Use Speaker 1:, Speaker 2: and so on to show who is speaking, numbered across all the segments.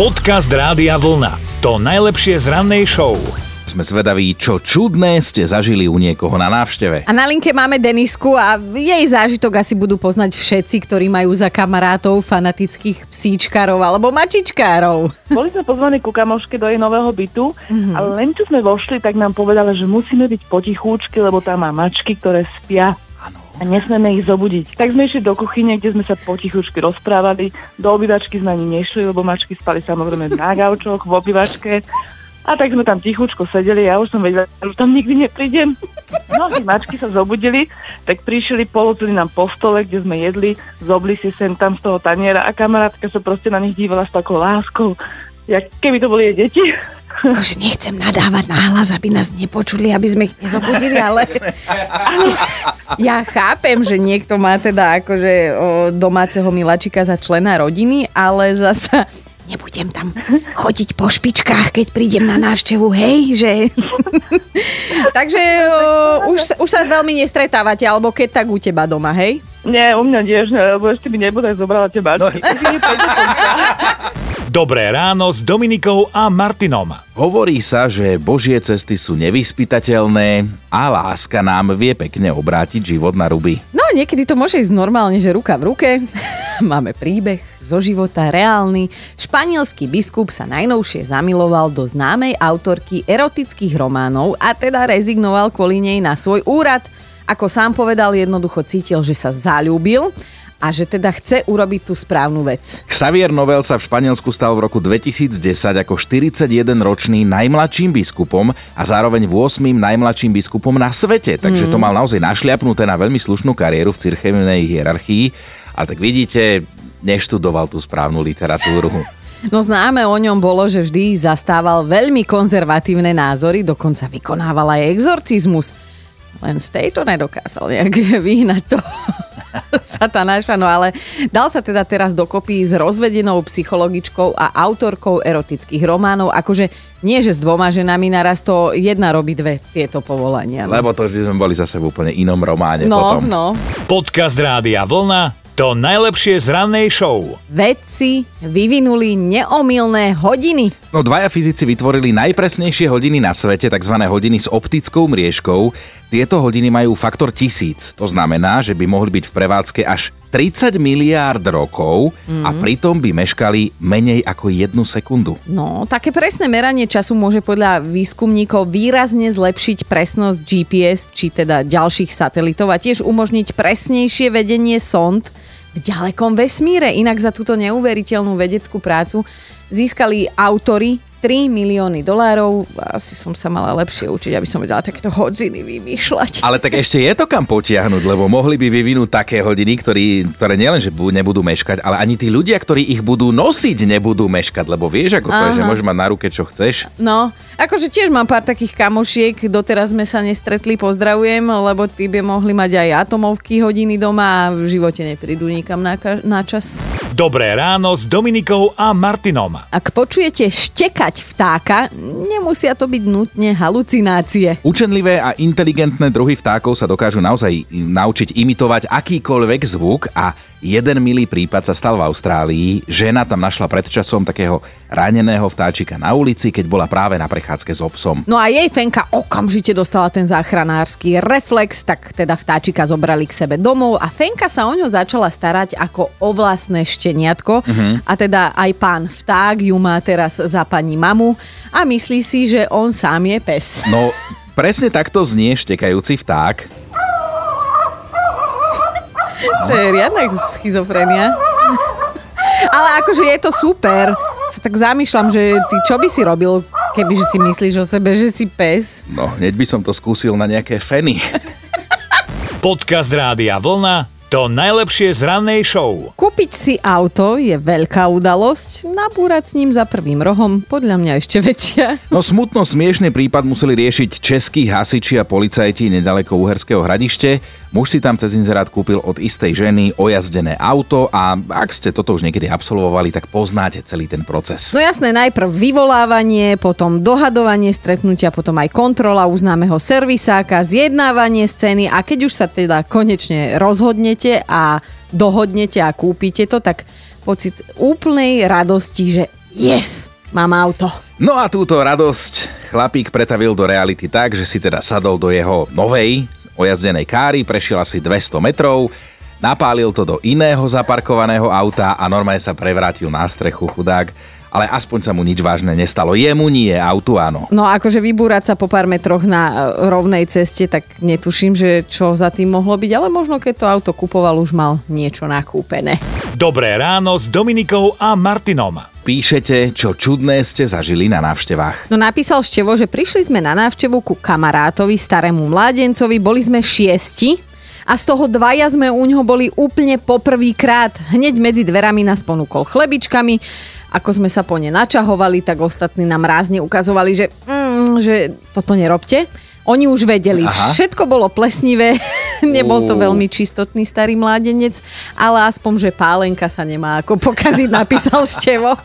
Speaker 1: Podcast Rádia Vlna. To najlepšie z rannej show.
Speaker 2: Sme zvedaví, čo čudné ste zažili u niekoho na návšteve.
Speaker 3: A na linke máme Denisku a jej zážitok asi budú poznať všetci, ktorí majú za kamarátov fanatických psíčkarov alebo mačičkárov.
Speaker 4: Boli sme pozvaní ku kamoške do jej nového bytu, mm-hmm. ale len čo sme vošli, tak nám povedala, že musíme byť potichúčky, lebo tam má mačky, ktoré spia a nesmieme ich zobudiť. Tak sme išli do kuchyne, kde sme sa potichučky rozprávali. Do obývačky sme ani nešli, lebo mačky spali samozrejme na gaučoch, v obývačke. A tak sme tam tichučko sedeli, ja už som vedela, že tam nikdy neprídem. No, mačky sa zobudili, tak prišli, polocili nám po stole, kde sme jedli, zobli si sem tam z toho taniera a kamarátka sa proste na nich dívala s takou láskou, jak keby to boli jej deti.
Speaker 3: Že nechcem nadávať náhlas, aby nás nepočuli, aby sme ich nezobudili, ale ja chápem, že niekto má teda akože domáceho milačika za člena rodiny, ale zasa nebudem tam chodiť po špičkách, keď prídem na návštevu, hej, že... Takže o, už, už sa veľmi nestretávate, alebo keď tak u teba doma, hej?
Speaker 4: Nie, u mňa tiež, lebo ešte by nebude zobrala teba. No.
Speaker 1: Dobré ráno s Dominikou a Martinom.
Speaker 2: Hovorí sa, že Božie cesty sú nevyspytateľné a láska nám vie pekne obrátiť život na ruby.
Speaker 3: No niekedy to môže ísť normálne, že ruka v ruke. Máme príbeh zo života reálny. Španielský biskup sa najnovšie zamiloval do známej autorky erotických románov a teda rezignoval kvôli nej na svoj úrad. Ako sám povedal, jednoducho cítil, že sa zalúbil a že teda chce urobiť tú správnu vec.
Speaker 2: Xavier Novel sa v Španielsku stal v roku 2010 ako 41-ročný najmladším biskupom a zároveň 8. najmladším biskupom na svete, takže mm. to mal naozaj našliapnuté na veľmi slušnú kariéru v cirkevnej hierarchii. A tak vidíte, neštudoval tú správnu literatúru.
Speaker 3: No známe o ňom bolo, že vždy zastával veľmi konzervatívne názory, dokonca vykonával aj exorcizmus. Len z tejto nedokázal nejak vyhnať to satanáša, no ale dal sa teda teraz dokopy s rozvedenou psychologičkou a autorkou erotických románov, akože nie, že s dvoma ženami naraz to jedna robí dve tieto povolania.
Speaker 2: No. Lebo to už by sme boli zase v úplne inom románe
Speaker 3: no,
Speaker 2: potom.
Speaker 3: No,
Speaker 1: Podcast Rádia Vlna to najlepšie z rannej show.
Speaker 3: Vedci vyvinuli neomilné hodiny.
Speaker 2: No dvaja fyzici vytvorili najpresnejšie hodiny na svete, tzv. hodiny s optickou mriežkou. Tieto hodiny majú faktor tisíc. To znamená, že by mohli byť v prevádzke až 30 miliárd rokov mm. a pritom by meškali menej ako jednu sekundu.
Speaker 3: No, také presné meranie času môže podľa výskumníkov výrazne zlepšiť presnosť GPS, či teda ďalších satelitov a tiež umožniť presnejšie vedenie sond v ďalekom vesmíre. Inak za túto neuveriteľnú vedeckú prácu získali autory 3 milióny dolárov. Asi som sa mala lepšie učiť, aby som vedela takéto hodziny vymýšľať.
Speaker 2: Ale tak ešte je to kam potiahnuť, lebo mohli by vyvinúť také hodiny, ktorý, ktoré nielenže nebudú meškať, ale ani tí ľudia, ktorí ich budú nosiť, nebudú meškať, lebo vieš, ako to Aha. je, že môžeš mať na ruke, čo chceš.
Speaker 3: No, Akože tiež mám pár takých kamošiek, doteraz sme sa nestretli, pozdravujem, lebo tí by mohli mať aj atomovky hodiny doma a v živote neprídu nikam na, na čas.
Speaker 1: Dobré ráno s Dominikou a Martinom.
Speaker 3: Ak počujete štekať vtáka, nemusia to byť nutne halucinácie.
Speaker 2: Učenlivé a inteligentné druhy vtákov sa dokážu naozaj naučiť imitovať akýkoľvek zvuk a Jeden milý prípad sa stal v Austrálii. Žena tam našla pred časom takého raneného vtáčika na ulici, keď bola práve na prechádzke s obsom.
Speaker 3: No a jej Fenka okamžite dostala ten záchranársky reflex, tak teda vtáčika zobrali k sebe domov a Fenka sa o ňo začala starať ako o vlastné šteniatko. Uh-huh. A teda aj pán vták ju má teraz za pani mamu a myslí si, že on sám je pes.
Speaker 2: No, presne takto znie štekajúci vták.
Speaker 3: To je riadna schizofrenia. Ale akože je to super. Sa tak zamýšľam, že ty čo by si robil, keby si myslíš o sebe, že si pes?
Speaker 2: No, hneď by som to skúsil na nejaké feny.
Speaker 1: Podcast Rádia Vlna to najlepšie z rannej show.
Speaker 3: Kúpiť si auto je veľká udalosť, nabúrať s ním za prvým rohom podľa mňa ešte väčšia.
Speaker 2: No smutno smiešný prípad museli riešiť českí hasiči a policajti nedaleko Uherského hradište. Muž si tam cez inzerát kúpil od istej ženy ojazdené auto a ak ste toto už niekedy absolvovali, tak poznáte celý ten proces.
Speaker 3: No jasné, najprv vyvolávanie, potom dohadovanie stretnutia, potom aj kontrola uznámeho servisáka, zjednávanie scény a keď už sa teda konečne rozhodnete, dohodnete a dohodnete a kúpite to, tak pocit úplnej radosti, že yes, mám auto.
Speaker 2: No a túto radosť chlapík pretavil do reality tak, že si teda sadol do jeho novej ojazdenej káry, prešiel asi 200 metrov, napálil to do iného zaparkovaného auta a normálne sa prevrátil na strechu chudák ale aspoň sa mu nič vážne nestalo. Jemu nie, autu áno.
Speaker 3: No akože vybúrať sa po pár metroch na e, rovnej ceste, tak netuším, že čo za tým mohlo byť, ale možno keď to auto kupoval, už mal niečo nakúpené.
Speaker 1: Dobré ráno s Dominikou a Martinom.
Speaker 2: Píšete, čo čudné ste zažili na návštevách.
Speaker 3: No napísal Števo, že prišli sme na návštevu ku kamarátovi, starému mládencovi, boli sme šiesti a z toho dvaja sme u ňoho boli úplne poprvýkrát. Hneď medzi dverami nás ponúkol chlebičkami, ako sme sa po ne načahovali, tak ostatní nám rázne ukazovali, že, mm, že toto nerobte. Oni už vedeli, Aha. všetko bolo plesnivé, nebol to veľmi čistotný starý mládenec, ale aspoň, že pálenka sa nemá ako pokaziť, napísal Števo.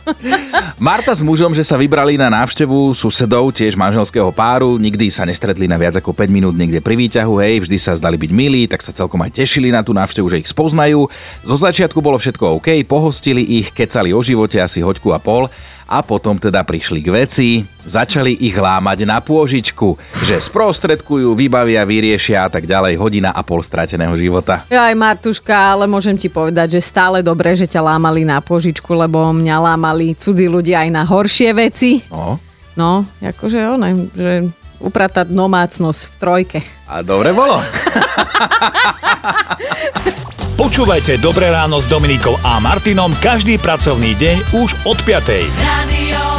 Speaker 2: Marta s mužom, že sa vybrali na návštevu susedov, tiež manželského páru, nikdy sa nestretli na viac ako 5 minút niekde pri výťahu, hej, vždy sa zdali byť milí, tak sa celkom aj tešili na tú návštevu, že ich spoznajú. Zo začiatku bolo všetko OK, pohostili ich, kecali o živote asi hoďku a pol a potom teda prišli k veci, začali ich lámať na pôžičku, že sprostredkujú, vybavia, vyriešia a tak ďalej, hodina a pol strateného života.
Speaker 3: Ja aj Martuška, ale môžem ti povedať, že stále dobre, že ťa lámali na pôžičku, lebo mňa lámali cudzí ľudia aj na horšie veci.
Speaker 2: No.
Speaker 3: No, akože ono, že upratať domácnosť v trojke.
Speaker 2: A dobre bolo.
Speaker 1: Počúvajte Dobré ráno s Dominikou a Martinom každý pracovný deň už od 5. Radio